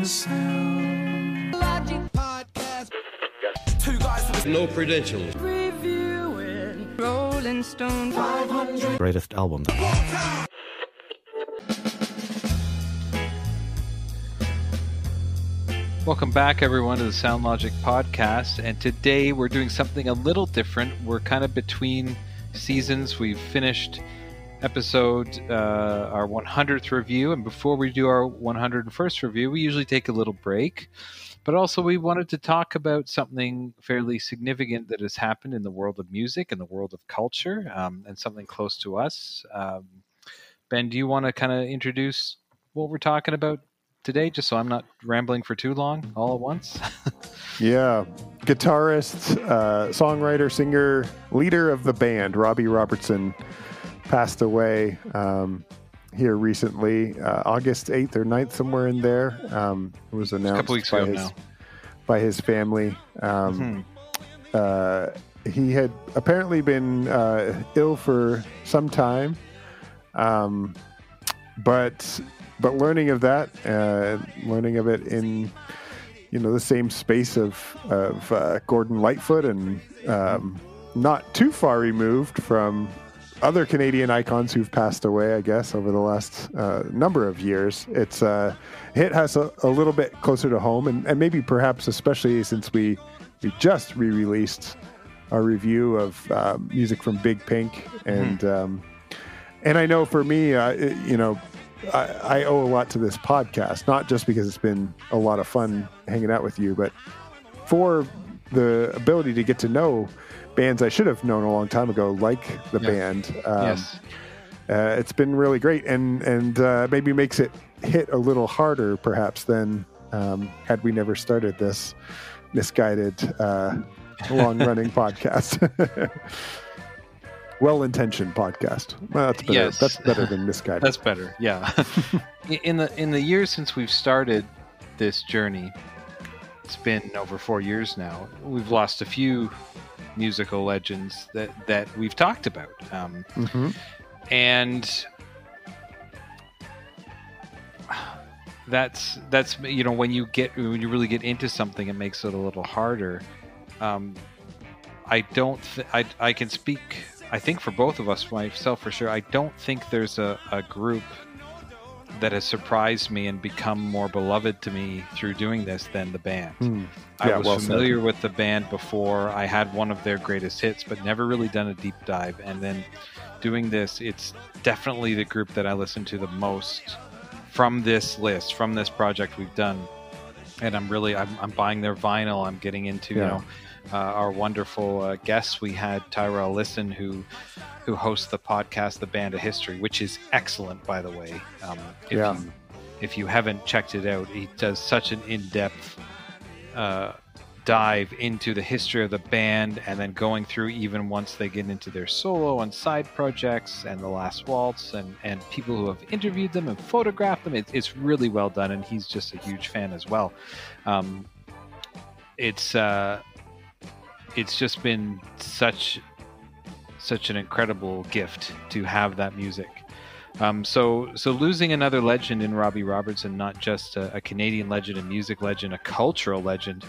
the sound. Logic podcast. Two guys with no credentials. Reviewing Rolling Stone 500. Greatest album. Welcome back, everyone, to the Sound Logic podcast. And today we're doing something a little different. We're kind of between seasons. We've finished episode, uh, our 100th review. And before we do our 101st review, we usually take a little break. But also, we wanted to talk about something fairly significant that has happened in the world of music and the world of culture, um, and something close to us. Um, ben, do you want to kind of introduce what we're talking about today, just so I'm not rambling for too long all at once? Yeah, guitarist, uh, songwriter, singer, leader of the band, Robbie Robertson, passed away um, here recently, uh, August 8th or 9th, somewhere in there. Um, it was announced couple weeks by, his, now. by his family. Um, uh, he had apparently been uh, ill for some time, um, but but learning of that, uh, learning of it in you know the same space of of uh, Gordon Lightfoot and um, not too far removed from other Canadian icons who've passed away, I guess, over the last uh, number of years. It's uh, hit us a, a little bit closer to home, and, and maybe perhaps especially since we we just re-released our review of uh, music from Big Pink, and um, and I know for me, uh, it- you know, I, I owe a lot to this podcast, not just because it's been a lot of fun hanging out with you, but for the ability to get to know bands I should have known a long time ago, like the Yeah. band. Um, yes. uh, it's been really great, and and uh, maybe makes it hit a little harder, perhaps, than um, had we never started this misguided, uh, long-running podcast. Well-intentioned podcast. Well, that's better. Yes. That's better than misguided. That's better. Yeah. in the in the years since we've started this journey, it's been over four years now. We've lost a few musical legends that that we've talked about, um, Mhm. and that's that's you know when you get when you really get into something, it makes it a little harder. Um, I don't. Th- I I can speak. I think for both of us, myself for sure. I don't think there's a, a group that has surprised me and become more beloved to me through doing this than the band. Hmm. I was well said. familiar with the band before. I had one of their greatest hits, but never really done a deep dive. And then doing this, it's definitely the group that I listen to the most from this list, from this project we've done. And I'm really, I'm, I'm buying their vinyl. I'm getting into, you know, uh, our wonderful uh, guests. We had Tyrell Lissen, who who hosts the podcast, The Band A History, which is excellent, by the way. Um, if Yeah. you if you haven't checked it out, he does such an in-depth uh, dive into the history of the band, and then going through even once they get into their solo and side projects, and the Last Waltz, and and people who have interviewed them and photographed them. It, it's really well done, and he's just a huge fan as well. Um, it's uh, it's just been such such an incredible gift to have that music. Um, so, so losing another legend in Robbie Robertson, not just a, a Canadian legend, a music legend, a cultural legend.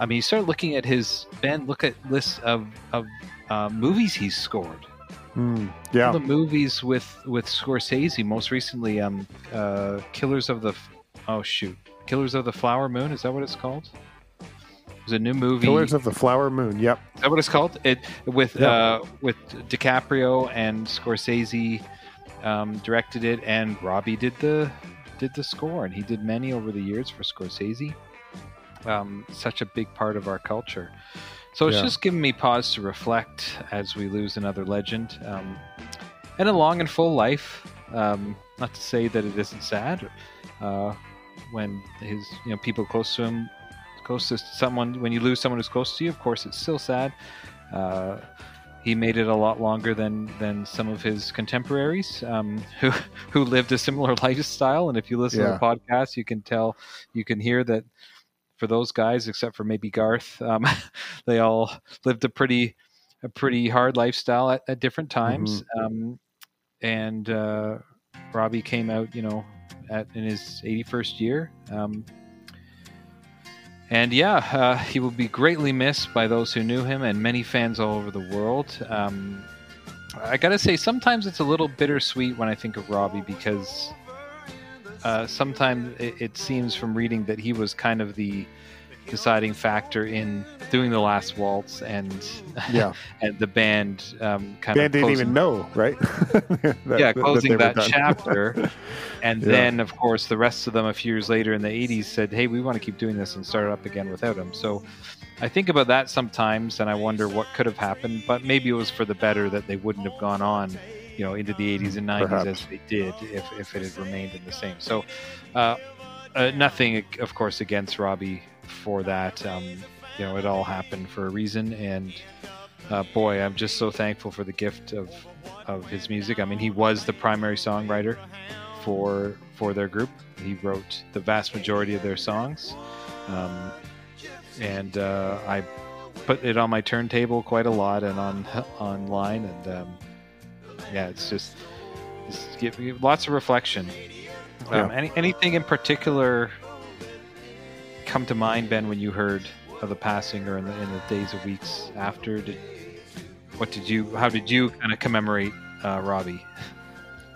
I mean, you start looking at his Ben. Look at lists of of uh, movies he's scored. All Yeah. the movies with with Scorsese. Most recently, um, uh, Killers of the oh shoot, Killers of the Flower Moon. Is that what it's called? Was a new movie. Killers of the Flower Moon. Yep. Is that what it's called? It with Yeah. uh, with DiCaprio and Scorsese um, directed it, and Robbie did the did the score, and he did many over the years for Scorsese. Um, such a big part of our culture. So it's Yeah. just given me pause to reflect as we lose another legend, um, and a long and full life. Um, not to say that it isn't sad uh, when his you know people close to him close to someone when you lose someone who's close to you of course it's still sad. Uh, he made it a lot longer than than some of his contemporaries um, who who lived a similar lifestyle. And if you listen to the podcast you can tell you can hear that for those guys except for maybe garth um, they all lived a pretty a pretty hard lifestyle at, at different times. Um, and uh, robbie came out you know at in his 81st year. Um, and yeah, uh, he will be greatly missed by those who knew him and many fans all over the world. Um, I gotta say, sometimes it's a little bittersweet when I think of Robbie because uh, sometimes it, it, seems from reading that he was kind of the deciding factor in doing the last waltz and yeah. and the band um, kind band of didn't even know right? That, yeah closing that, that chapter. And yeah. then of course the rest of them a few years later in the 80s said hey we want to keep doing this and start up again without him. So I think about that sometimes and I wonder what could have happened but maybe it was for the better that they wouldn't have gone on you know into the 80s and 90s Perhaps. as they did if, if it had remained in the same. So uh, uh, nothing of course against Robbie for that. Um, you know, it all happened for a reason, and uh, boy, I'm just so thankful for the gift of of his music. I mean, he was the primary songwriter for for their group. He wrote the vast majority of their songs, um, and uh, I put it on my turntable quite a lot and on online, and um, yeah, it's just, me lots of reflection. Um, yeah. any, anything in particular come to mind, Ben, when you heard of the passing, or in the in the days or weeks after? Did what did you? How did you kind of commemorate uh, Robbie?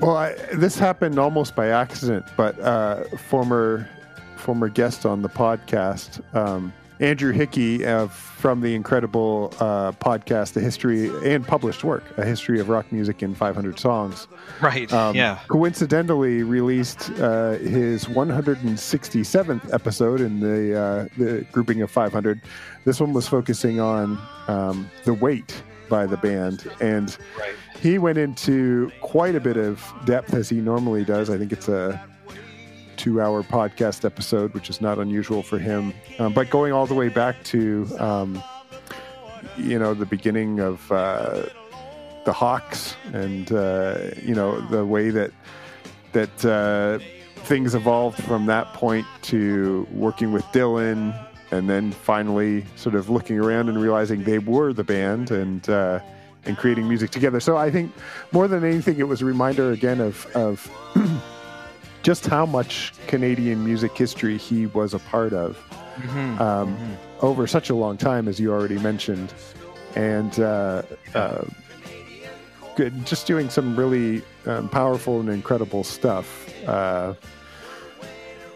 Well, I, this happened almost by accident, but uh, former former guest on the podcast, um, Andrew Hickey uh, from the incredible uh, podcast, The History and published work, A History of Rock Music in 500 Songs. Right. Um, yeah. Coincidentally, released uh, his 167th episode in the uh, the grouping of 500. This one was focusing on um, the weight by the band, and right. he went into quite a bit of depth as he normally does. I think it's a two hour podcast episode, which is not unusual for him. Um, but going all the way back to, um, you know, the beginning of uh, the Hawks and, uh, you know, the way that, that uh, things evolved from that point to working with Dylan and then finally sort of looking around and realizing they were the band and, uh, and creating music together. So I think more than anything, it was a reminder again of, of just how much Canadian music history he was a part of mm-hmm. Um, mm-hmm. over such a long time, as you already mentioned, and uh, uh, good, just doing some really um, powerful and incredible stuff. Uh,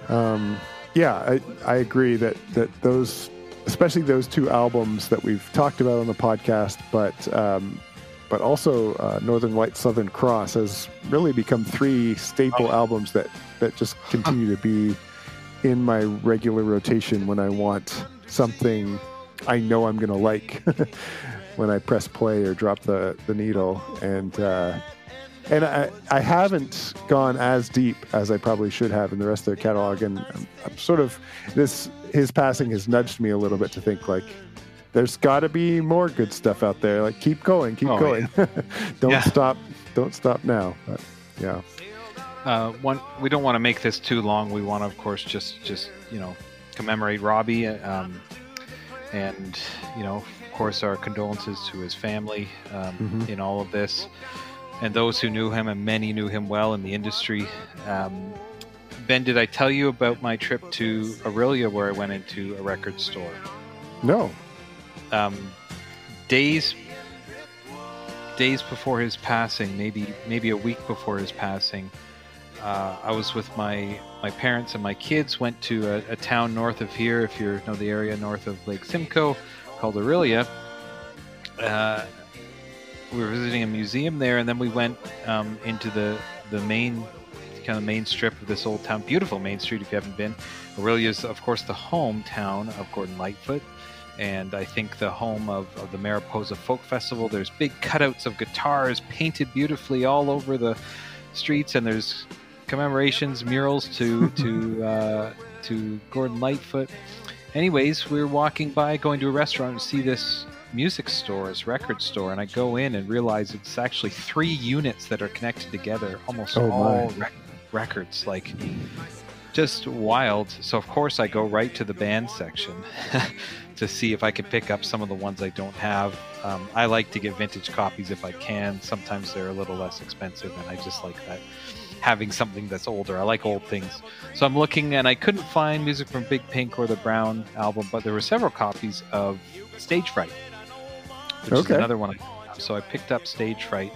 um, yeah, I, I agree that that those, especially those two albums that we've talked about on the podcast, but um, but also uh, Northern Light, Southern Cross has really become three staple albums that that just continue to be in my regular rotation when I want something I know I'm going to like when I press play or drop the the needle and. Uh, and I, I haven't gone as deep as I probably should have in the rest of their catalog, and I'm, I'm sort of this his passing has nudged me a little bit to think like there's got to be more good stuff out there. Like keep going, keep oh, going. Yeah. don't yeah. stop. Don't stop now. But, yeah. Uh, one, we don't want to make this too long. We want to, of course, just just you know commemorate Robbie, um, and you know, of course, our condolences to his family um, mm-hmm. in all of this, and those who knew him, and many knew him well in the industry. Um, ben, did I tell you about my trip to Orillia where I went into a record store? No um, days days before his passing, maybe maybe a week before his passing, uh, I was with my my parents and my kids. Went to a, a, town north of here, if you know the area north of Lake Simcoe, called Orillia. Uh, we were visiting a museum there, and then we went um, into the the main kind of main strip of this old town. Beautiful main street if you haven't been. Orillia is, of course, the hometown of Gordon Lightfoot and I think the home of, of, the Mariposa Folk Festival. There's big cutouts of guitars painted beautifully all over the streets, and there's commemorations, murals to to uh, to Gordon Lightfoot. Anyways, we are walking by, going to a restaurant to see this music store, this record store, and I go in and realize it's actually three units that are connected together, almost oh all rec- records. Like just wild. So of course I go right to the band section to see if I can pick up some of the ones I don't have. Um, I like to get vintage copies if I can. Sometimes they're a little less expensive, and I just like that having something that's older. I like old things. So I'm looking and I couldn't find music from Big Pink or the Brown album, but there were several copies of Stage Fright, which Okay. is another one. I, so I picked up Stage Fright.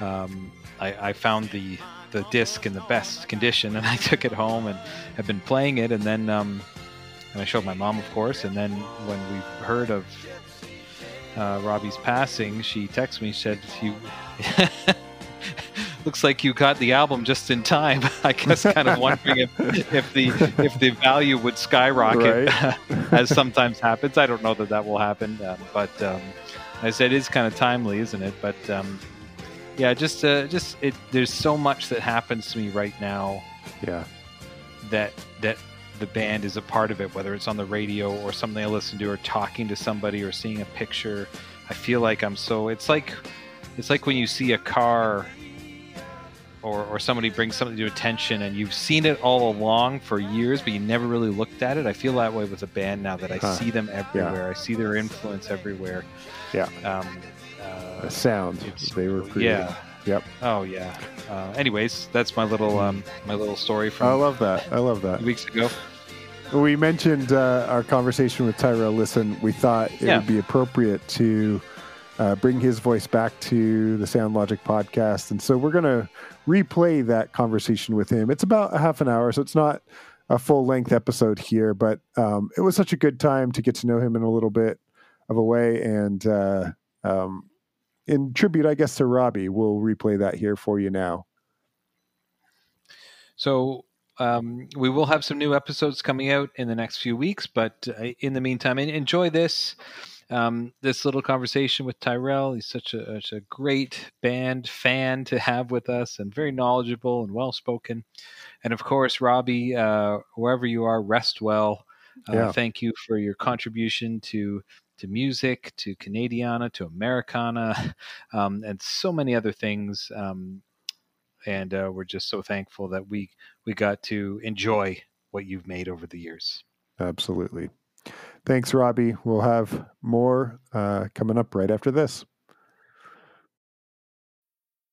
Um, I, I found the the disc in the best condition, and I took it home and have been playing it. And then um, and I showed my mom, of course. And then when we heard of uh, Robbie's passing, she texted me. Said you. Looks like you got the album just in time. I guess, kind of wondering if, if the if the value would skyrocket, as sometimes happens. I don't know that that will happen, um, but um, I said it's kind of timely, isn't it? But um, yeah, just uh, just it. There's so much that happens to me right now Yeah. that that the band is a part of it, whether it's on the radio or something I listen to, or talking to somebody, or seeing a picture. I feel like I'm so. It's like it's like when you see a car. Or, or somebody brings something to attention and you've seen it all along for years but you never really looked at it i feel that way with a band now that i Huh. see them everywhere i see their influence everywhere Yeah. um, uh, The sound they were creating. yeah Yep. oh yeah uh, anyways that's my little um, my little story from. I love that. I love that. weeks ago We mentioned uh, our conversation with Tyrell. Lissen, we thought it Yeah. would be appropriate to uh, bring his voice back to the Sound Logic podcast, and so we're going to replay that conversation with him. It's about a half an hour, so it's not a full length episode here, but um, it was such a good time to get to know him in a little bit of a way, and uh, um, in tribute, I guess, to Robbie, we'll replay that here for you now. So um, we will have some new episodes coming out in the next few weeks, but uh, in the meantime, enjoy this um, this little conversation with Tyrell. He's such a, such a great band fan to have with us, and very knowledgeable and well spoken. And of course, Robbie, uh, wherever you are, rest well. Uh, Yeah. Thank you for your contribution to to music, to Canadiana, to Americana, um, and so many other things. Um, and uh, we're just so thankful that we we got to enjoy what you've made over the years. Absolutely. Thanks, Robbie. We'll have more uh, coming up right after this.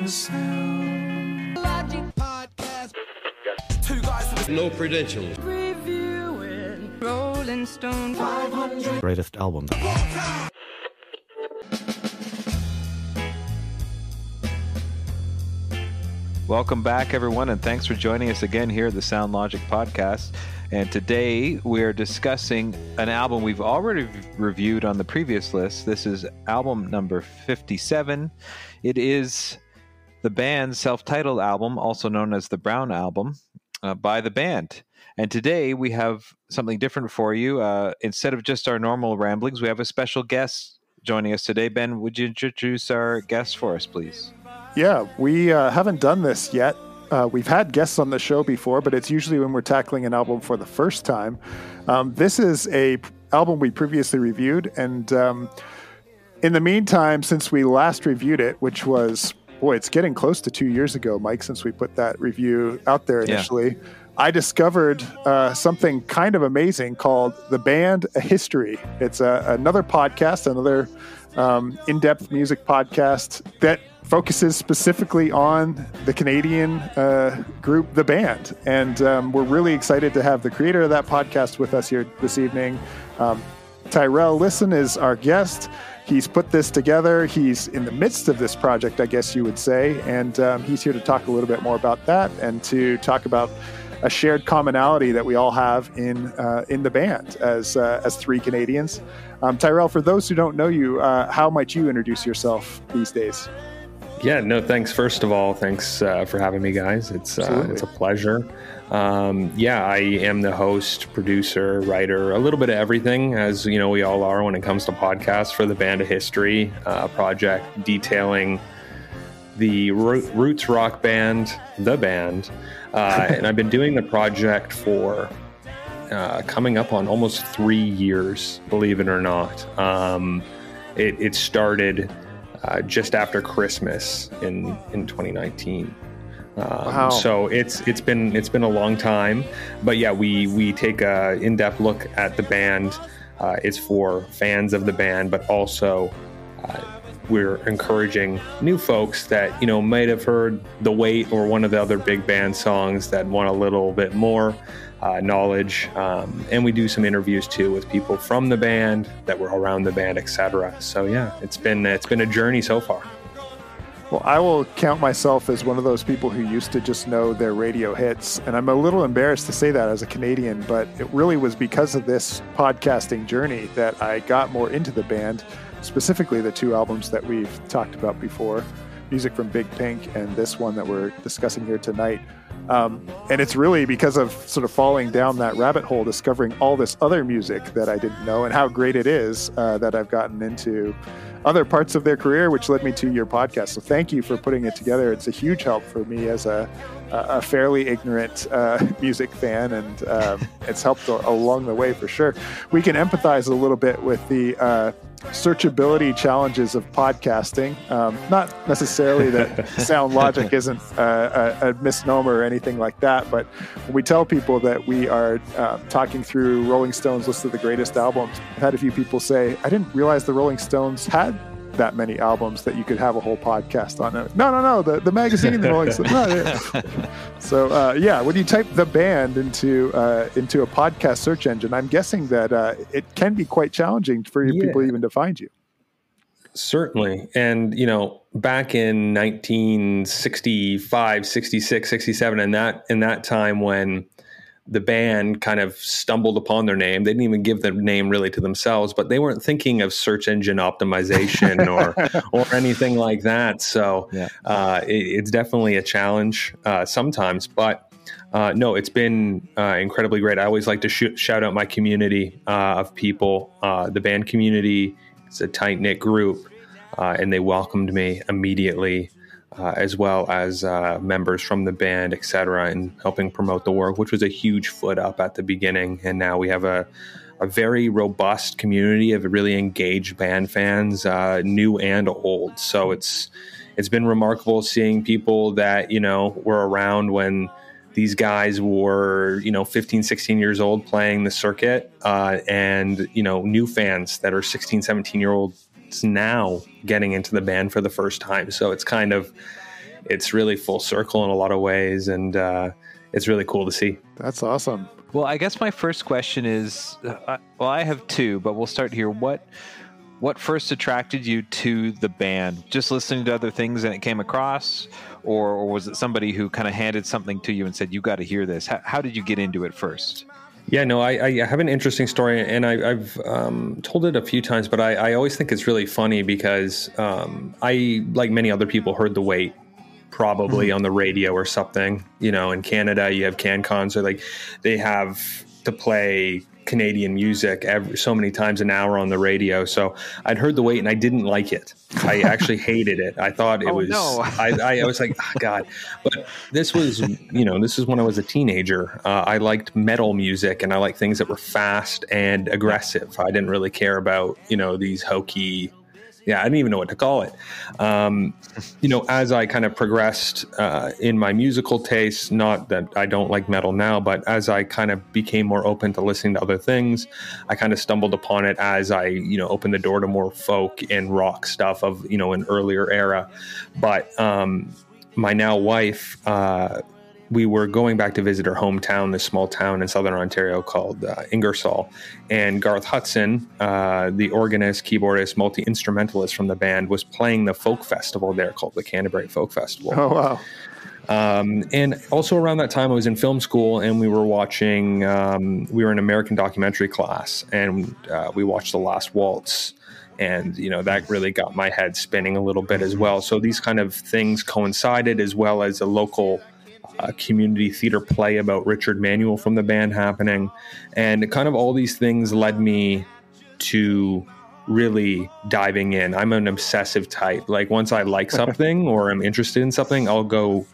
Logic podcast. Two guys with No credentials. Reviewing Rolling Stone 500. greatest albums. Welcome back, everyone, and thanks for joining us again here at the Sound Logic Podcast. And today we're discussing an album we've already reviewed on the previous list. This is album number 57. It is the band's self titled album, also known as the Brown Album, uh, by the band. And today we have something different for you. Uh, instead of just our normal ramblings, we have a special guest joining us today. Ben, would you introduce our guest for us, please? Yeah, we uh, haven't done this yet. Uh, we've had guests on the show before, but it's usually when we're tackling an album for the first time. Um, this is a p- album we previously reviewed, and um, in the meantime, since we last reviewed it, which was boy, it's getting close to two years ago, Mike, since we put that review out there Yeah. initially. I discovered uh, something kind of amazing called The Band A History. It's a, another podcast, another um, in depth music podcast that focuses specifically on the Canadian uh, group, The Band. And um, we're really excited to have the creator of that podcast with us here this evening. Um, Tyrell Lissen is our guest. He's put this together. He's in the midst of this project, I guess you would say. And um, he's here to talk a little bit more about that and to talk about a shared commonality that we all have in uh, in the band as uh, as three Canadians. Um, Tyrell, for those who don't know you, uh, how might you introduce yourself these days? Yeah, no, thanks. First of all, thanks uh, for having me, guys. It's uh, it's a pleasure. Um, yeah, I am the host, producer, writer, a little bit of everything, as you know, we all are when it comes to podcasts for the Band A History uh, project, detailing the roots rock band, the band, uh, and I've been doing the project for uh, coming up on almost three years, believe it or not. Um, it, it, started uh, just after Christmas in in 2019. Um, wow. So it's it's been it's been a long time, but yeah, we we take a in depth look at the band. Uh, it's for fans of the band, but also uh, we're encouraging new folks that you know might have heard the weight or one of the other big band songs that want a little bit more uh, knowledge um, and we do some interviews too with people from the band that were around the band etc so yeah it's been it's been a journey so far well, I will count myself as one of those people who used to just know their radio hits. And I'm a little embarrassed to say that as a Canadian, but it really was because of this podcasting journey that I got more into the band specifically the two albums that we've talked about before music from Big Pink and this one that we're discussing here tonight. Um, and it's really because of sort of falling down that rabbit hole, discovering all this other music that I didn't know and how great it is uh, that I've gotten into other parts of their career, which led me to your podcast. So thank you for putting it together. It's a huge help for me as a, a fairly ignorant uh, music fan, and um, it's helped along the way for sure. We can empathize a little bit with the uh, searchability challenges of podcasting. Um, not necessarily that sound logic isn't a, a, misnomer or anything like that, but when we tell people that we are uh, talking through Rolling Stones list of the greatest albums, I've had a few people say, I didn't realize the Rolling Stones had that many albums that you could have a whole podcast on it. No, no, no. The, the magazine, the Rolling Stones. No, yeah. So uh, yeah, when you type the band into uh, into a podcast search engine, I'm guessing that uh, it can be quite challenging for yeah. people even to find you. Certainly. And, you know, back in 1965, 66, 67, and that in that time when the band kind of stumbled upon their name. They didn't even give the name really to themselves, but they weren't thinking of search engine optimization or or anything like that. So yeah. uh, it, it's definitely a challenge uh, sometimes, but. Uh, no, it's been uh, incredibly great. I always like to sh- shout out my community uh, of people. Uh, the band community is a tight knit group, and they welcomed me immediately uh, as well as uh, members from the band, etc., and helping promote the work, which was a huge foot up at the beginning. And now we have a, a very robust community of really engaged band fans, uh, new and old. So it's it's been remarkable seeing people that you know were around when these guys were you know 15 16 years old playing the circuit uh, and you know new fans that are 16 17 year old now getting into the band for the first time. So it's kind of it's really full circle in a lot of ways, and uh, it's really cool to see. That's awesome. Well, I guess my first question is, uh, well, I have two, but we'll start here. What what first attracted you to the band? Just listening to other things and it came across, or, or was it somebody who kind of handed something to you and said, "You got to hear this"? How, how did you get into it first? Yeah, no, I, I, have an interesting story, and I, have um, told it a few times, but I, I, always think it's really funny because um, I, like many other people, heard the weight probably mm-hmm. on the radio or something. You know, in Canada, you have CanCon, so like they have to play Canadian music every so many times an hour on the radio. So I'd heard the weight and I didn't like it. I actually hated it. I thought it oh, was. No. I, I, was like, oh, God. But this was, you know, this is when I was a teenager. Uh, I liked metal music and I liked things that were fast and aggressive. I didn't really care about, you know, these hokey yeah, I didn't even know what to call it. Um, you know, as I kind of progressed uh, in my musical tastes, not that I don't like metal now, but as I kind of became more open to listening to other things, I kind of stumbled upon it as I, you know, opened the door to more folk and rock stuff of, you know, an earlier era. But um, my now wife, uh, we were going back to visit her hometown, this small town in southern Ontario called uh, Ingersoll. And Garth Hudson, uh, the organist, keyboardist, multi instrumentalist from the band, was playing the folk festival there called the Canterbury Folk Festival. Oh, wow. Um, and also around that time, I was in film school and we were watching, um, we were in American documentary class and uh, we watched The Last Waltz and you know that really got my head spinning a little bit as well so these kind of things coincided as well as a local a community theater play about Richard Manuel from the band happening. And kind of all these things led me to really diving in. I'm an obsessive type. Like once I like something or I'm interested in something, I'll go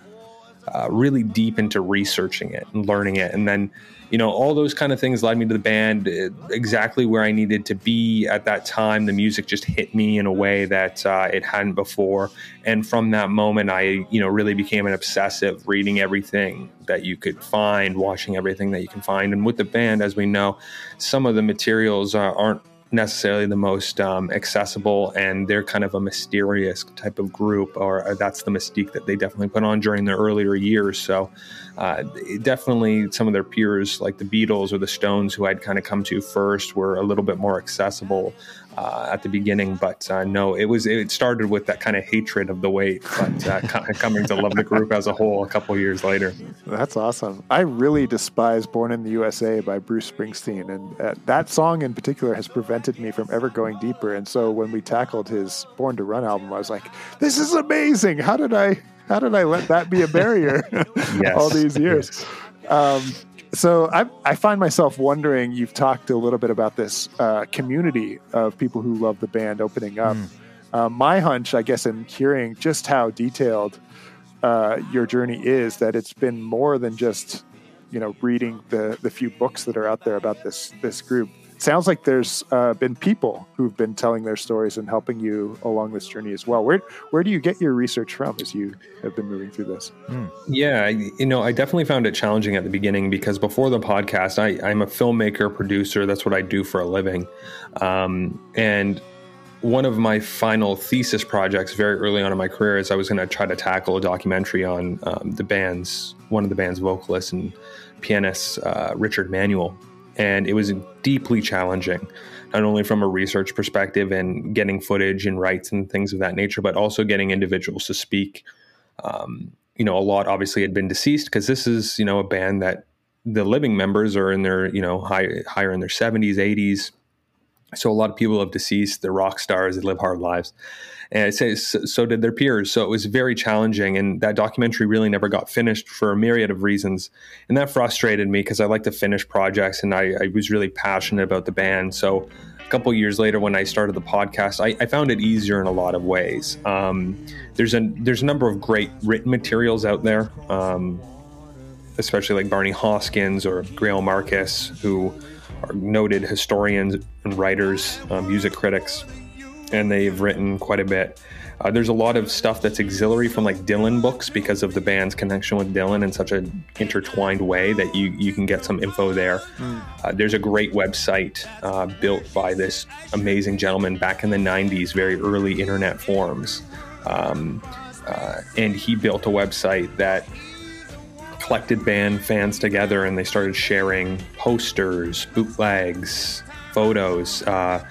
uh, really deep into researching it and learning it. And then, you know, all those kind of things led me to the band uh, exactly where I needed to be at that time. The music just hit me in a way that uh, it hadn't before. And from that moment, I, you know, really became an obsessive, reading everything that you could find, watching everything that you can find. And with the band, as we know, some of the materials uh, aren't necessarily the most um, accessible and they're kind of a mysterious type of group or, that's the mystique that they definitely put on during their earlier years. So uh, definitely some of their peers like the beatles or the stones who i'd kind of come to first were a little bit more accessible uh, at the beginning, but uh, no, it was it started with that kind of hatred of the weight, but uh, coming to love the group as a whole a couple years later. That's awesome. I really despise "Born in the USA" by Bruce Springsteen, and uh, that song in particular has prevented me from ever going deeper. And so when we tackled his "Born to Run" album, I was like, "This is amazing! How did I?" How did I let that be a barrier yes. all these years? Yes. Um, so I, I find myself wondering. You've talked a little bit about this uh, community of people who love the band opening up. Mm. Uh, my hunch, I guess, in hearing just how detailed uh, your journey is, that it's been more than just you know reading the the few books that are out there about this this group sounds like there's uh, been people who've been telling their stories and helping you along this journey as well. Where where do you get your research from as you have been moving through this? Hmm. Yeah, you know, I definitely found it challenging at the beginning because before the podcast, I, I'm a filmmaker, producer. That's what I do for a living, um, and one of my final thesis projects very early on in my career is I was going to try to tackle a documentary on um, the band's one of the band's vocalists and pianists, uh, Richard Manuel and it was deeply challenging not only from a research perspective and getting footage and rights and things of that nature but also getting individuals to speak. Um, you know a lot obviously had been deceased because this is you know a band that the living members are in their you know high, higher in their 70s 80s so a lot of people have deceased they're rock stars they live hard lives and so, so did their peers. So it was very challenging. And that documentary really never got finished for a myriad of reasons. And that frustrated me because I like to finish projects and I, I, was really passionate about the band. So a couple years later, when I started the podcast, I, I found it easier in a lot of ways. Um, there's a there's a number of great written materials out there, um, especially like Barney Hoskyns or Greil Marcus, who are noted historians and writers, um, music critics and they've written quite a bit. Uh, there's a lot of stuff that's auxiliary from like Dylan books because of the band's connection with Dylan in such an intertwined way that you you can get some info there. Mm. Uh, there's a great website uh, built by this amazing gentleman back in the 90s, very early internet forums, um, uh, and he built a website that collected band fans together and they started sharing posters, bootlegs, photos uh,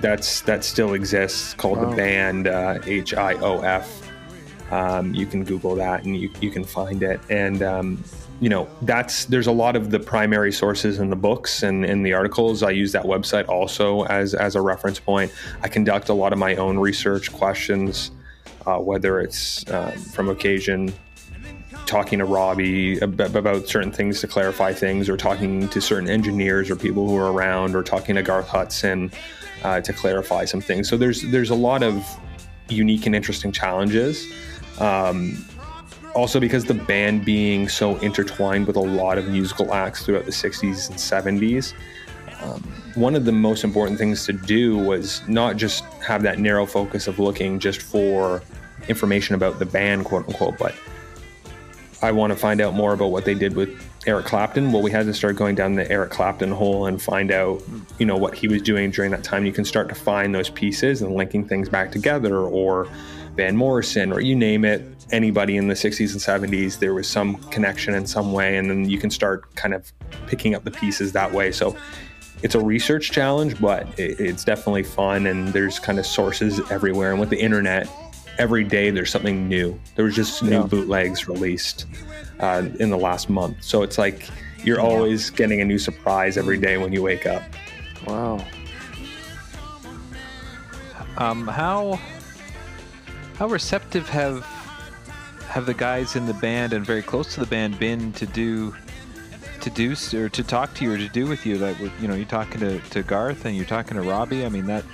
that's that still exists called wow. the band uh, H I O F. Um, you can Google that and you, you can find it. And um, you know that's there's a lot of the primary sources in the books and in the articles. I use that website also as as a reference point. I conduct a lot of my own research questions, uh, whether it's um, from occasion talking to Robbie about certain things to clarify things, or talking to certain engineers or people who are around, or talking to Garth Hudson uh, to clarify some things. So there's there's a lot of unique and interesting challenges. Um, also, because the band being so intertwined with a lot of musical acts throughout the 60s and 70s, um, one of the most important things to do was not just have that narrow focus of looking just for information about the band, quote unquote, but I want to find out more about what they did with Eric Clapton. Well, we had to start going down the Eric Clapton hole and find out, you know, what he was doing during that time. You can start to find those pieces and linking things back together, or Van Morrison, or you name it. Anybody in the 60s and 70s, there was some connection in some way, and then you can start kind of picking up the pieces that way. So it's a research challenge, but it's definitely fun, and there's kind of sources everywhere. And with the internet, every day there's something new. There was just new yeah. bootlegs released uh, in the last month. So it's like you're always getting a new surprise every day when you wake up. Wow. Um, how how receptive have have the guys in the band and very close to the band been to do to do or to talk to you or to do with you? Like, you know, you're talking to, to Garth and you're talking to Robbie. I mean, that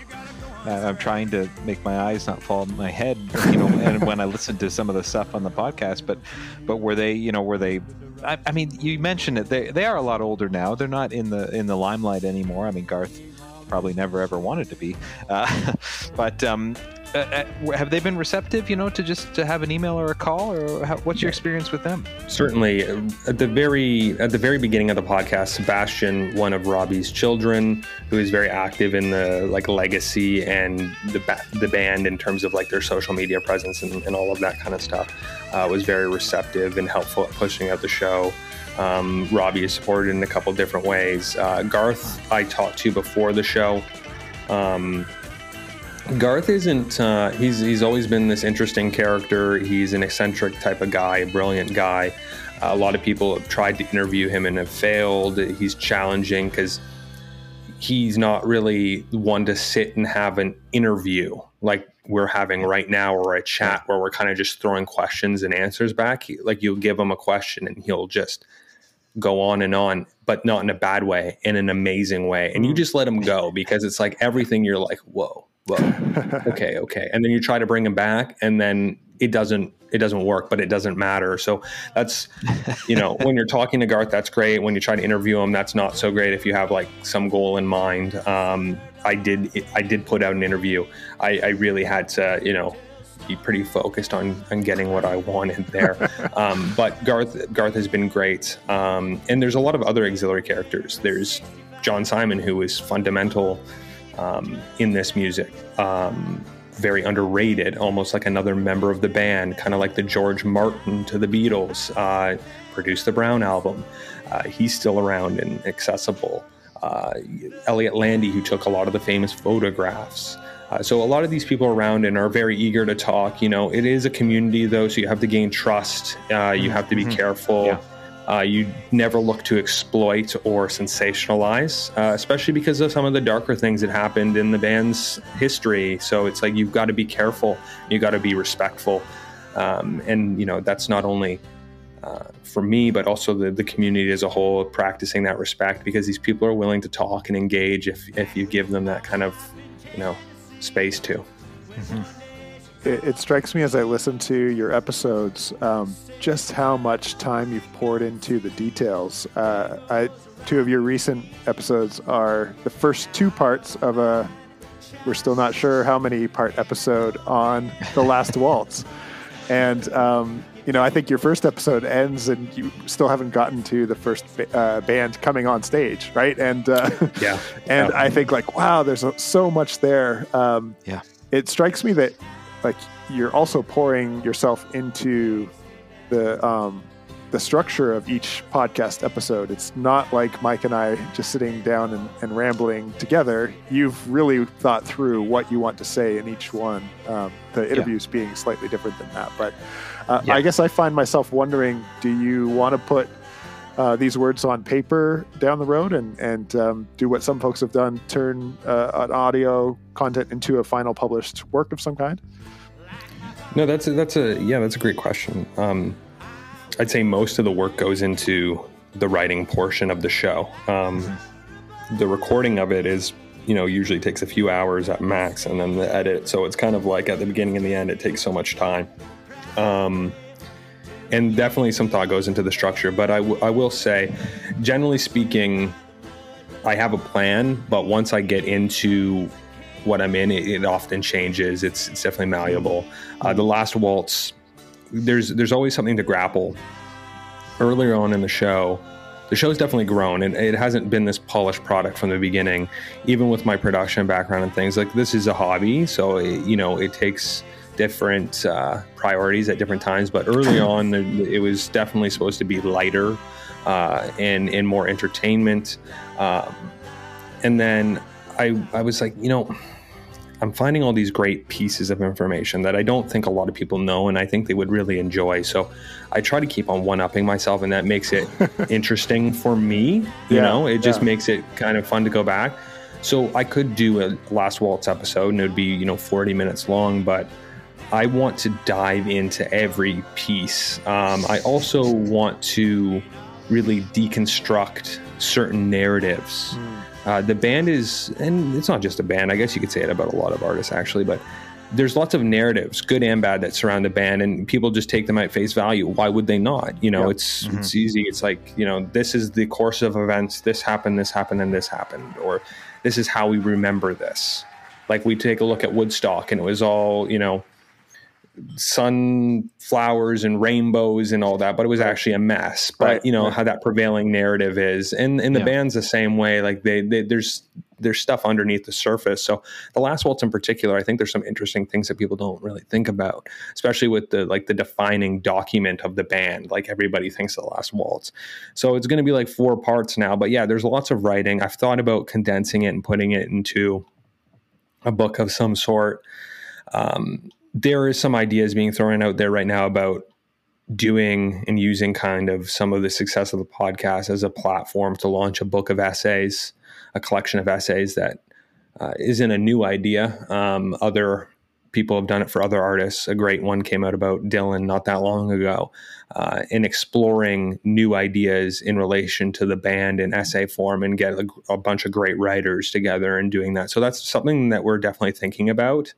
I'm trying to make my eyes not fall on my head, you know, and when I listen to some of the stuff on the podcast, but but were they, you know, were they I, I mean, you mentioned it. They they are a lot older now. They're not in the in the limelight anymore. I mean, Garth probably never ever wanted to be, uh, but um, uh, uh, have they been receptive? You know, to just to have an email or a call, or how, what's your experience with them? Certainly, at the very at the very beginning of the podcast, Sebastian, one of Robbie's children, who is very active in the like legacy and the ba- the band in terms of like their social media presence and, and all of that kind of stuff, uh, was very receptive and helpful at pushing out the show. Um, Robbie is supported in a couple different ways. Uh, Garth, I talked to before the show. Um, Garth isn't. Uh, he's he's always been this interesting character. He's an eccentric type of guy, a brilliant guy. Uh, a lot of people have tried to interview him and have failed. He's challenging because he's not really one to sit and have an interview like we're having right now, or a chat where we're kind of just throwing questions and answers back. Like you'll give him a question and he'll just go on and on, but not in a bad way, in an amazing way. And you mm. just let him go because it's like everything you're like, whoa well, okay, okay. And then you try to bring him back and then it doesn't it doesn't work, but it doesn't matter. So that's you know, when you're talking to Garth, that's great. When you try to interview him, that's not so great if you have like some goal in mind. Um, I did I did put out an interview. I, I really had to, you know, be pretty focused on on getting what I wanted there. um, but Garth Garth has been great, um, and there's a lot of other auxiliary characters. There's John Simon, who is fundamental um, in this music. Um, very underrated, almost like another member of the band, kind of like the George Martin to the Beatles. Uh, produced the Brown album. Uh, he's still around and accessible. Uh, Elliott Landy, who took a lot of the famous photographs. Uh, so a lot of these people around and are very eager to talk. You know, it is a community though, so you have to gain trust. Uh, you have to be mm-hmm. careful. Yeah. Uh, you never look to exploit or sensationalize, uh, especially because of some of the darker things that happened in the band's history. So it's like you've got to be careful, you got to be respectful, um, and you know that's not only uh, for me, but also the, the community as a whole, practicing that respect because these people are willing to talk and engage if if you give them that kind of you know space to. Mm-hmm it, it, strikes me as I listen to your episodes um, just how much time you've poured into the details. Uh, I, two of your recent episodes are the first two parts of a we're still not sure how many part episode on the last waltz. And um, you know i think your first episode ends and you still haven't gotten to the first uh, band coming on stage right? And uh, yeah. and yeah. i think like wow there's so much there. Um, yeah. it strikes me that like you're also pouring yourself into the um, the structure of each podcast episode. It's not like Mike and I just sitting down and, and rambling together. You've really thought through what you want to say in each one. Um, the interviews yeah. being slightly different than that, but uh, yeah. I guess I find myself wondering: Do you want to put uh, these words on paper down the road and and um, do what some folks have done, turn uh, an audio content into a final published work of some kind? No, that's a, that's a yeah, that's a great question. Um, I'd say most of the work goes into the writing portion of the show. Um. The recording of it is, you know, usually takes a few hours at max, and then the edit. So it's kind of like at the beginning and the end, it takes so much time. Um, and definitely some thought goes into the structure. But I, w- I will say, generally speaking, I have a plan. But once I get into what I'm in, it, it often changes. It's, it's definitely malleable. Uh, the last waltz, there's there's always something to grapple. Earlier on in the show, the show's definitely grown, and it hasn't been this polished product from the beginning. Even with my production background and things like this is a hobby, so it, you know it takes different uh, priorities at different times. But early on, it was definitely supposed to be lighter uh, and and more entertainment. Um, and then I I was like, you know I'm finding all these great pieces of information that I don't think a lot of people know and I think they would really enjoy. So I try to keep on one upping myself and that makes it interesting for me. You yeah, know, it just yeah. makes it kind of fun to go back. So I could do a Last Waltz episode and it would be, you know, 40 minutes long, but I want to dive into every piece. Um, I also want to really deconstruct certain narratives. Uh, the band is, and it's not just a band. I guess you could say it about a lot of artists actually, but there's lots of narratives, good and bad, that surround the band, and people just take them at face value. Why would they not? You know, Yep. it's it's easy. It's like you know, this is the course of events. This happened. This happened, and this happened, or this is how we remember this. Like we take a look at Woodstock, and it was all you know, sunflowers and rainbows and all that, but it was actually a mess. But Right, you know right. how that prevailing narrative is, and and the Yeah. band's the same way. Like they, they there's there's stuff underneath the surface. So the last waltz in particular, I think there's some interesting things that people don't really think about, especially with the like the defining document of the band. Like everybody thinks the last waltz. So it's going to be like four parts now. But yeah, there's lots of writing. I've thought about condensing it and putting it into a book of some sort. Um, there is some ideas being thrown out there right now about doing and using kind of some of the success of the podcast as a platform to launch a book of essays, a collection of essays that uh, not a new idea. Um, other people have done it for other artists. A great one came out about Dylan not that long ago, uh, in exploring new ideas in relation to the band in essay form and get a, a bunch of great writers together and doing that. So that's something that we're definitely thinking about.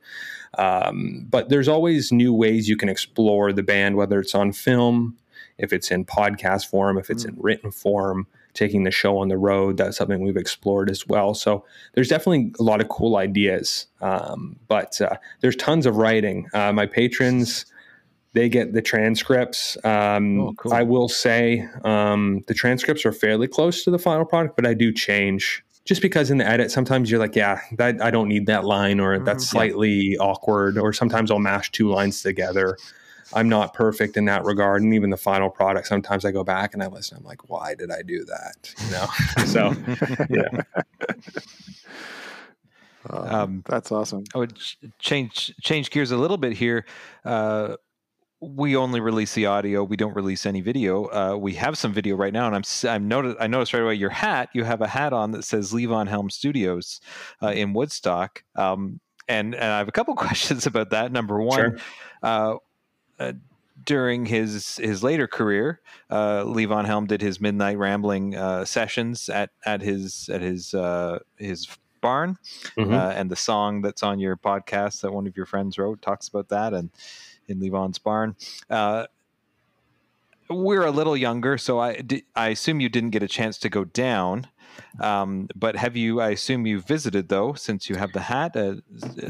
Um, but there's always new ways you can explore the band, whether it's on film, if it's in podcast form, if it's in written form, taking the show on the road. That's something we've explored as well. So there's definitely a lot of cool ideas. Um, but uh, there's tons of writing. Uh, my patrons, they get the transcripts. Um, Oh, cool. I will say um, the transcripts are fairly close to the final product, but I do change. Just because in the edit, sometimes you're like, yeah, that, I don't need that line, or that's slightly awkward, or sometimes I'll mash two lines together. I'm not perfect in that regard. And even the final product, sometimes I go back and I listen. I'm like, why did I do that? You know? so, yeah. Um, That's awesome. I would change change gears a little bit here. Uh, we only release the audio. We don't release any video. Uh, we have some video right now, and I'm s- I'm noticed. I noticed right away your hat. You have a hat on that says Levon Helm Studios uh, in Woodstock. Um, and and I have a couple questions about that. Number one, Sure. Uh, during his his later career, uh, Levon Helm did his midnight rambling uh, sessions at at his at his uh, his barn Mhm. uh, and the song that's on your podcast that one of your friends wrote talks about that and in Levon's barn. Uh, we're a little younger, so I di- I assume you didn't get a chance to go down. Um, but have you? I assume you visited though, since you have the hat. Uh,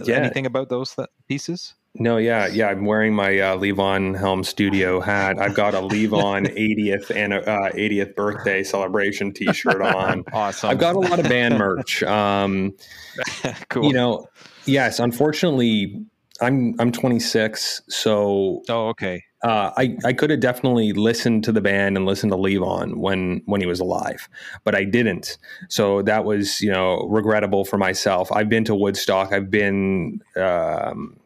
Yeah. Anything about those th- pieces? No, yeah, yeah. I'm wearing my uh, Levon Helm Studio hat. I've got a Levon 80th and uh, 80th birthday celebration T-shirt on. Awesome. I've got a lot of band merch. Um, cool. You know, yes. Unfortunately, I'm I'm 26, so oh, okay. uh, I I could have definitely listened to the band and listened to Levon when when he was alive, but I didn't. So that was you know regrettable for myself. I've been to Woodstock. I've been. Um,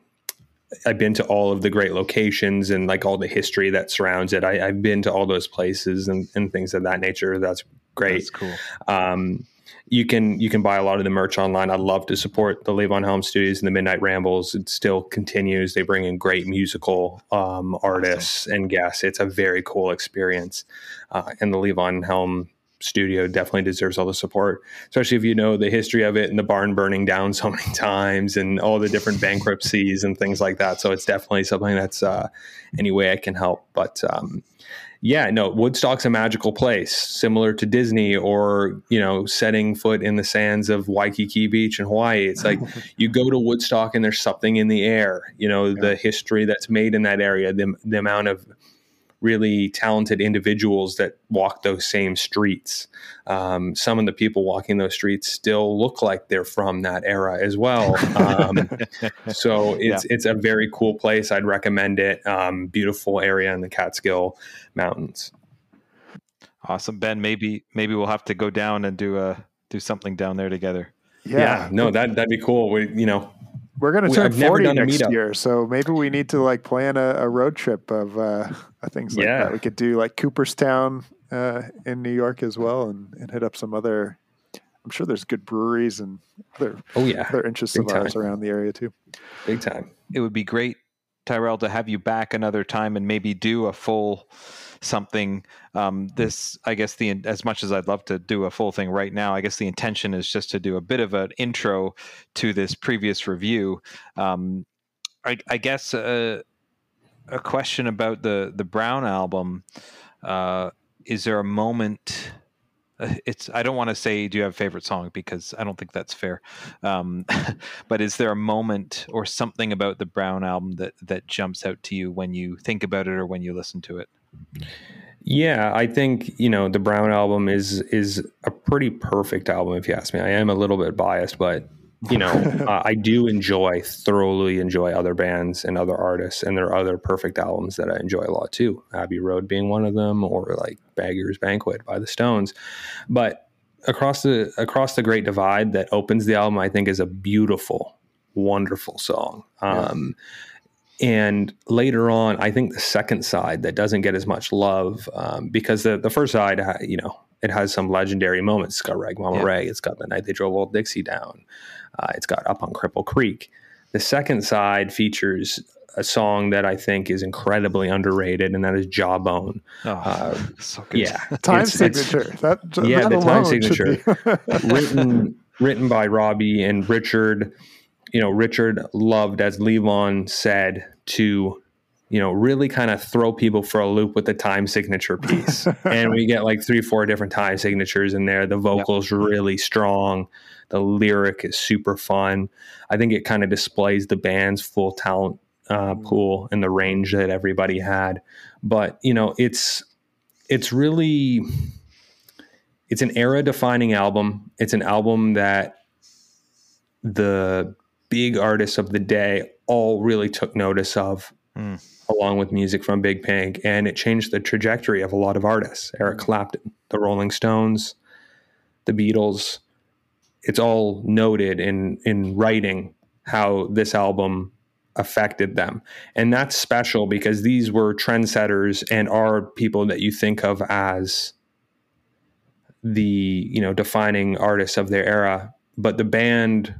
I've been to all of the great locations and like all the history that surrounds it. I, I've been to all those places and, and things of that nature. That's great. That's cool. Um, you can you can buy a lot of the merch online. I'd love to support the Levon Helm Studios and the Midnight Rambles. It still continues. They bring in great musical um, artists and guests. It's a very cool experience, uh, and the Levon Helm Studio definitely deserves all the support, especially if you know the history of it and the barn burning down so many times and all the different bankruptcies and things like that. So it's definitely something that's uh, any way I can help. But um, yeah, no, Woodstock's a magical place, similar to Disney or, you know, setting foot in the sands of Waikiki Beach in Hawaii. It's like you go to Woodstock and there's something in the air, you know, the history that's made in that area, the, the amount of really talented individuals that walk those same streets. Um, some of the people walking those streets still look like they're from that era as well. Um, so it's it's a very cool place. I'd recommend it. Um, beautiful area in the Catskill Mountains. Awesome, Ben. Maybe maybe we'll have to go down and do a do something down there together. Yeah, no, that that'd be cool. We, you know, we're gonna We- turn done a next meetup. year, so maybe we need to like plan a, a road trip of uh, things like Yeah. that. We could do like Cooperstown uh, in New York as well, and, and hit up some other. I'm sure there's good breweries and other oh yeah, other interests Big of ours time. around the area too. big time. It would be great Tyrell, to have you back another time and maybe do a full something. Um, this, I guess, the as much as I'd love to do a full thing right now, I guess the intention is just to do a bit of an intro to this previous review. Um, I, I, guess uh, a question about the the Brown album. Uh, is there a moment? Uh, it's I don't want to say do you have a favorite song because I don't think that's fair. Um, but is there a moment or something about the Brown album that that jumps out to you when you think about it or when you listen to it? Yeah, I think you know the Brown album is is a pretty perfect album if you ask me. I am a little bit biased, but you know uh, I do enjoy thoroughly enjoy other bands and other artists, and there are other perfect albums that I enjoy a lot too. Abbey Road being one of them, or like Beggars Banquet by the Stones. But across the across the Great Divide that opens the album, I think is a beautiful, wonderful song. Um, yeah and later on, I think the second side that doesn't get as much love um, because the, the first side, you know, it has some legendary moments. It's got Rag Mama yeah. Ray. It's got the night they drove Old Dixie down. Uh, it's got Up on Cripple Creek. The second side features a song that I think is incredibly underrated, and that is Jawbone. Oh, uh, so good. Yeah, time it's, signature. It's, that, yeah, that the time signature. written written by Robbie and Richard you know, Richard loved, as Levon said, to, you know, really kind of throw people for a loop with the time signature piece. and we get like three, four different time signatures in there. The vocals yep. really strong. The lyric is super fun. I think it kind of displays the band's full talent uh, mm. pool and the range that everybody had. But you know, it's it's really it's an era defining album. It's an album that the big artists of the day all really took notice of, mm. along with music from Big Pink, and it changed the trajectory of a lot of artists. Eric Clapton, the Rolling Stones, the Beatles. It's all noted in in writing how this album affected them. And that's special because these were trendsetters and are people that you think of as the, you know, defining artists of their era. But the band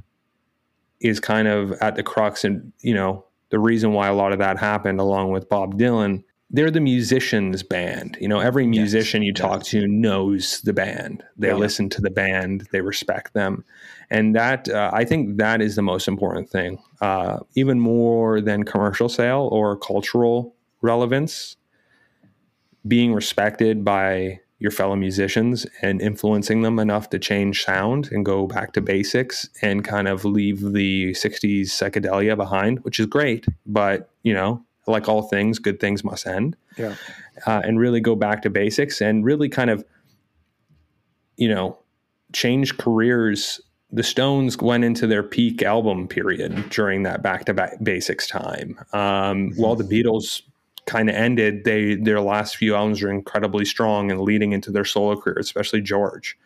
is kind of at the crux and you know the reason why a lot of that happened along with Bob Dylan they're the musicians band. You know every musician yes. you talk to knows the band. They yeah. listen to the band. They respect them. And that uh, i think that is the most important thing. Uh, even more than commercial sale or cultural relevance being respected by your fellow musicians and influencing them enough to change sound and go back to basics and kind of leave the 60s psychedelia behind, which is great. But, you know, like all things, good things must end. Yeah. Uh, and really go back to basics and really kind of, you know, change careers. The Stones went into their peak album period during that back to back basics time. Um, while the Beatles kind of ended, they their last few albums are incredibly strong and leading into their solo career, especially George.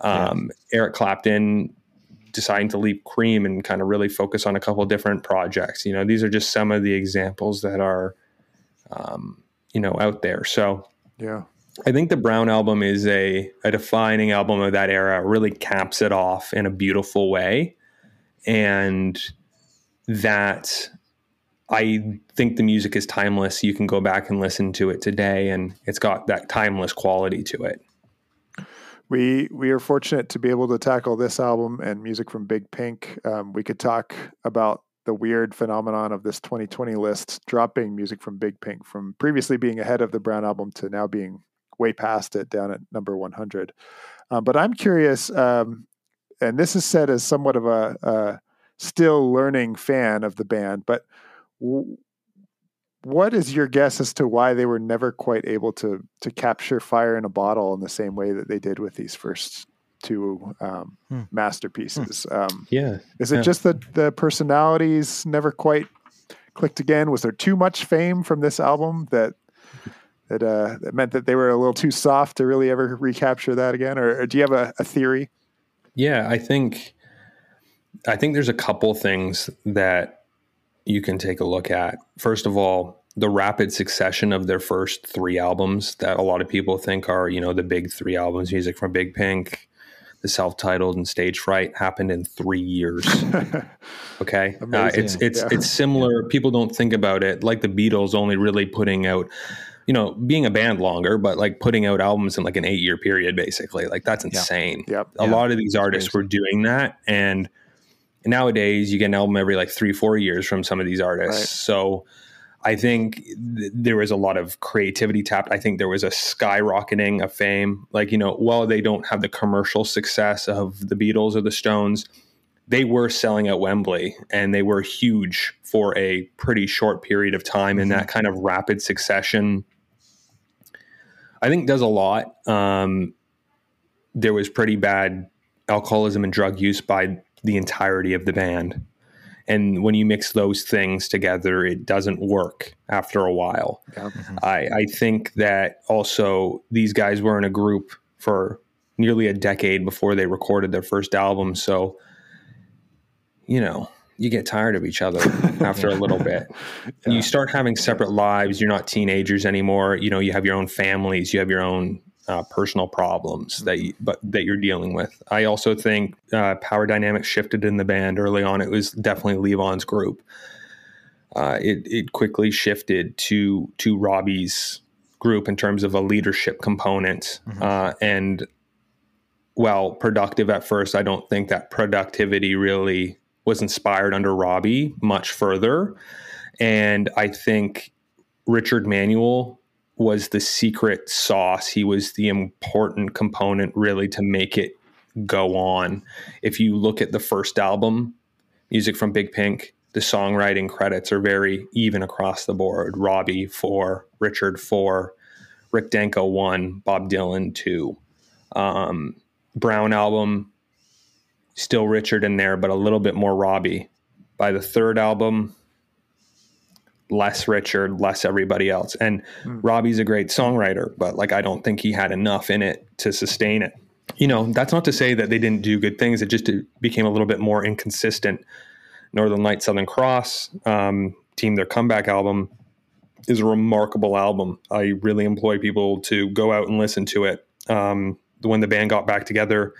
Um, yeah. Eric Clapton deciding to leave Cream and kind of really focus on a couple different projects. You know, these are just some of the examples that are, um, you know, out there. So, yeah, I think the Brown album is a a defining album of that era. It really caps it off in a beautiful way, and that I think the music is timeless. You can go back and listen to it today, and it's got that timeless quality to it. We we are fortunate to be able to tackle this album and music from Big Pink. Um, we could talk about the weird phenomenon of this 2020 list dropping music from Big Pink from previously being ahead of the Brown album to now being way past it, down at number 100. Um, but I'm curious, um, and this is said as somewhat of a, a still learning fan of the band, but what is your guess as to why they were never quite able to to capture fire in a bottle in the same way that they did with these first two um, hmm. masterpieces? Hmm. Um, yeah, is it yeah. just that the personalities never quite clicked again? Was there too much fame from this album that that uh, that meant that they were a little too soft to really ever recapture that again? Or, or do you have a, a theory? Yeah, I think I think there's a couple things that you can take a look at. First of all, the rapid succession of their first three albums that a lot of people think are, you know, the big three albums music from Big Pink, the self-titled and stage fright happened in three years. Okay? Uh, it's it's Yeah. it's similar. People don't think about it. Like the beatles only really putting out you know being a band longer but like putting out albums in like an eight year period basically. Like that's insane. Yep. a Yeah. lot of these artists were doing that and nowadays you get an album every like three four years from some of these artists. Right. so i think th- there was a lot of creativity tapped. I think there was a skyrocketing of fame. Like you know while they don't have the commercial success of the beatles or the stones they were selling at wembley and they were huge for a pretty short period of time in that kind of rapid succession. I think does a lot. Um, there was pretty bad alcoholism and drug use by the entirety of the band. And when you mix those things together, it doesn't work after a while. Yeah. Mm-hmm. I, I think that also these guys were in a group for nearly a decade before they recorded their first album. So, you know, you get tired of each other after a little bit. You start having separate lives. You're not teenagers anymore. You know, you have your own families. You have your own uh, personal problems that you, but that you're dealing with. I also think uh, power dynamics shifted in the band early on. It was definitely Levon's group. Uh, it it quickly shifted to to Robbie's group in terms of a leadership component uh, and well productive at first. I don't think that productivity really was inspired under Robbie much further, and I think Richard Manuel was the secret sauce. He was the important component really to make it go on. If you look at the first album, music from Big Pink, the songwriting credits are very even across the board. Robbie four, Richard four, Rick Danko one, Bob Dylan two. Um, Brown album, still Richard in there, but a little bit more Robbie. By the third album, less Richard, less everybody else. And Robbie's a great songwriter, but like I don't think he had enough in it to sustain it. You know, that's not to say that they didn't do good things. It just became a little bit more inconsistent. Northern Light, Southern Cross, um, Team Their Comeback album is a remarkable album. I really employ people to go out and listen to it. Um, when the band got back together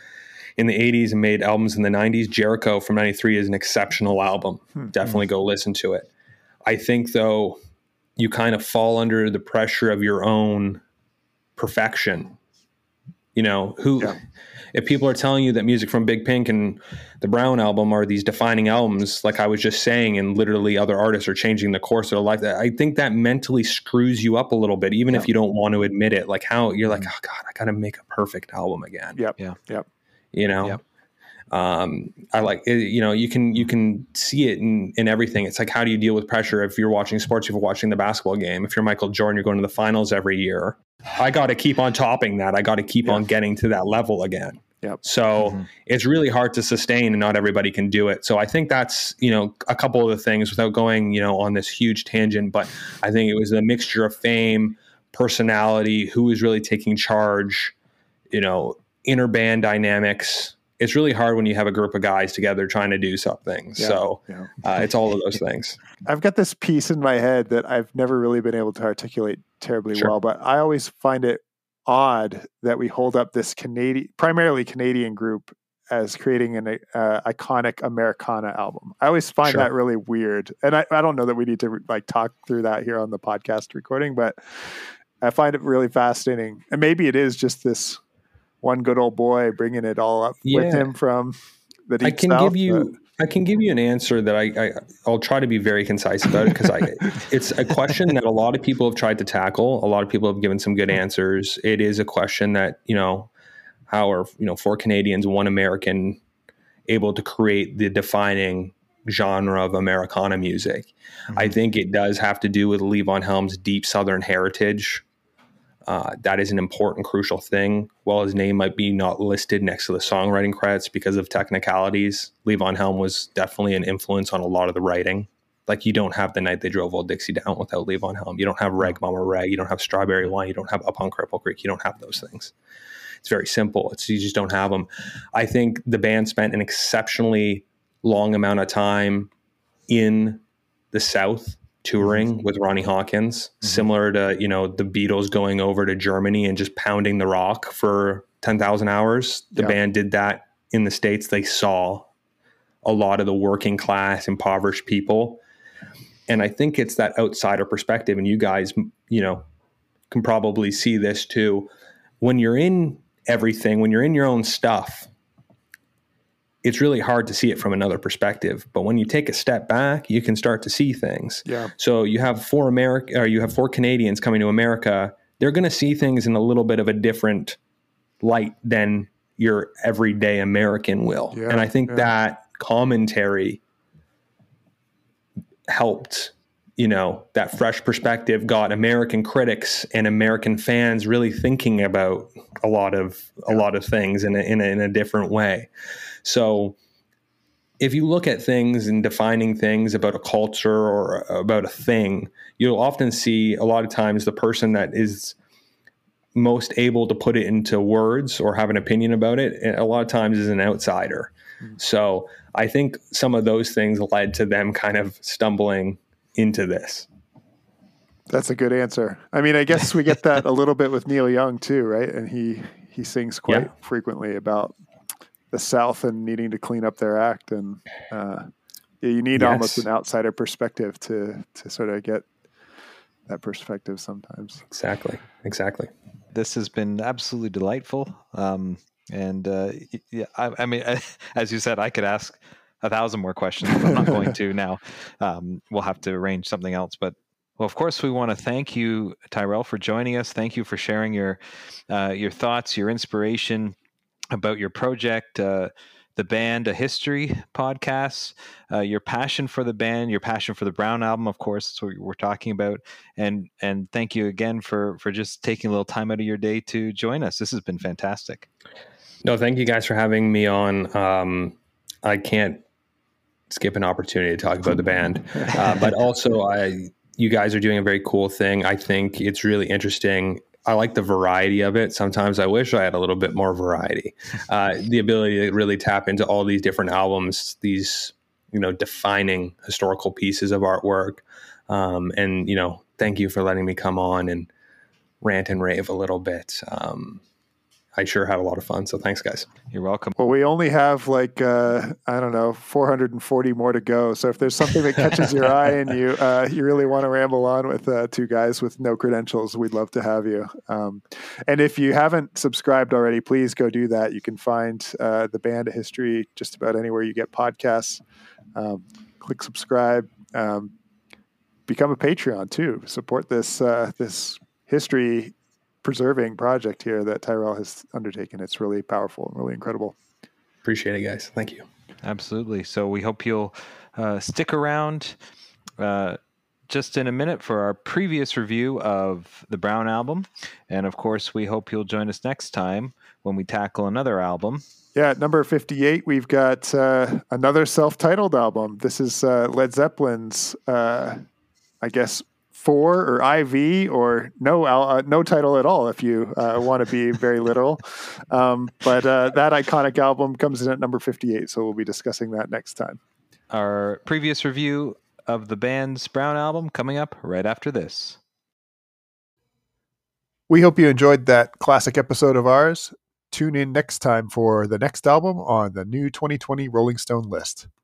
in the 80s and made albums in the 90s, Jericho from 93 is an exceptional album. Definitely go listen to it. I think though you kind of fall under the pressure of your own perfection. You know, who Yeah. if people are telling you that music from Big Pink and the Brown album are these defining albums, like I was just saying, and literally other artists are changing the course of their life, I think that mentally screws you up a little bit, even if you don't want to admit it. Like how you're like, mm. oh God, I gotta make a perfect album again Yep. Yeah. Yep. you know Yep. Um i like you know you can you can see it in in everything. It's like how do you deal with pressure if you're watching sports if you're watching the basketball game? If you're michael jordan you're going to the finals every year. I got to keep on topping that. I got to keep on getting to that level again. Yep. so it's really hard to sustain and not everybody can do it. So i think that's you know a couple of the things without going you know on this huge tangent but i think it was a mixture of fame personality who was really taking charge you know inner band dynamics it's really hard when you have a group of guys together trying to do something Yeah. so Yeah. uh, it's all of those things I've got this piece in my head that I've never really been able to articulate terribly Sure. well, but I always find it odd that we hold up this Canadian, primarily Canadian group as creating an uh, iconic Americana album. I always find Sure. that really weird, and I, I don't know that we need to like talk through that here on the podcast recording, but I find it really fascinating. And maybe it is just this one good old boy bringing it all up with him from the deep i can south, give you i can give you an answer that i, I i'll try to be very concise about it because i it's a question that a lot of people have tried to tackle. A lot of people have given some good answers. It is a question that you know how are you know four canadians one american able to create the defining genre of americana music? I mm-hmm. think it does have to do with levon helm's deep southern heritage uh, that is an important, crucial thing. While his name might be not listed next to the songwriting credits because of technicalities, Levon Helm was definitely an influence on a lot of the writing. Like you don't have the night they drove Old Dixie down without Levon Helm. You don't have Rag Mama Rag. You don't have Strawberry Wine. You don't have Up on Cripple Creek. You don't have those things. It's very simple. It's you just don't have them. I think the band spent an exceptionally long amount of time in the South touring mm-hmm. with Ronnie Hawkins, mm-hmm. similar to you know the Beatles going over to Germany and just pounding the rock for ten thousand hours. The Yeah. band did that in the states. They saw a lot of the working class, impoverished people, and I think it's that outsider perspective. And you guys, you know, can probably see this too. When you're in everything, when you're in your own stuff, it's really hard to see it from another perspective. But when you take a step back, you can start to see things. Yeah. So you have four America, or you have four Canadians coming to America. They're going to see things in a little bit of a different light than your everyday American will. Yeah, and I think yeah. that commentary helped. You know that fresh perspective got American critics and American fans really thinking about a lot of a lot of things in a, in a, in a different way. So if you look at things and defining things about a culture or about a thing, you'll often see a lot of times the person that is most able to put it into words or have an opinion about it, a lot of times is an outsider. Mm. So I think some of those things led to them kind of stumbling into this. That's a good answer. I mean, I guess we get that a little bit with Neil Young too, right? And he he sings quite Yeah. frequently about the South and needing to clean up their act, and uh, you need almost an outsider perspective to to sort of get that perspective sometimes. Exactly. Exactly. this has been absolutely delightful. Um, and uh, yeah, I, I mean, as you said, I could ask a thousand more questions, but I'm not going to now. Um, we'll have to arrange something else. But well, of course, we want to thank you, Tyrell, for joining us. Thank you for sharing your uh, your thoughts, your inspiration about your project, uh, the band, a history podcast, uh, your passion for the band, your passion for the Brown album. Of course, that's what we're talking about. And and thank you again for for just taking a little time out of your day to join us. This has been fantastic. No, thank you guys for having me on. Um, I can't skip an opportunity to talk about the band, uh, but also I, you guys are doing a very cool thing. I think it's really interesting. I like the variety of it. Sometimes I wish I had a little bit more variety. Uh, the ability to really tap into all these different albums, these you know defining historical pieces of artwork, um, and you know, thank you for letting me come on and rant and rave a little bit. Um, I sure had a lot of fun. So thanks, guys. You're welcome. Well, we only have like uh, I don't know 440 more to go. So if there's something that catches your eye and you uh, you really want to ramble on with uh, two guys with no credentials, we'd love to have you. Um, and if you haven't subscribed already, please go do that. You can find uh, the Band A History just about anywhere you get podcasts. Um, click subscribe. Um, become a Patreon too. Support this uh, this history preserving project here that Tyrell has undertaken. It's really powerful and really incredible. Appreciate it, guys. Thank you. Absolutely. So we hope you'll uh, stick around uh, just in a minute for our previous review of the Brown album. And of course, we hope you'll join us next time when we tackle another album. Yeah, at number 58, we've got uh, another self titled album. This is uh, Led Zeppelin's, uh, I guess, four or IV or no uh, no title at all if you uh, want to be very literal. Um, but uh, that iconic album comes in at number 58, so we'll be discussing that next time. Our previous review of the band's Brown album coming up right after this. We hope you enjoyed that classic episode of ours. Tune in next time for the next album on the new 2020 Rolling Stone list.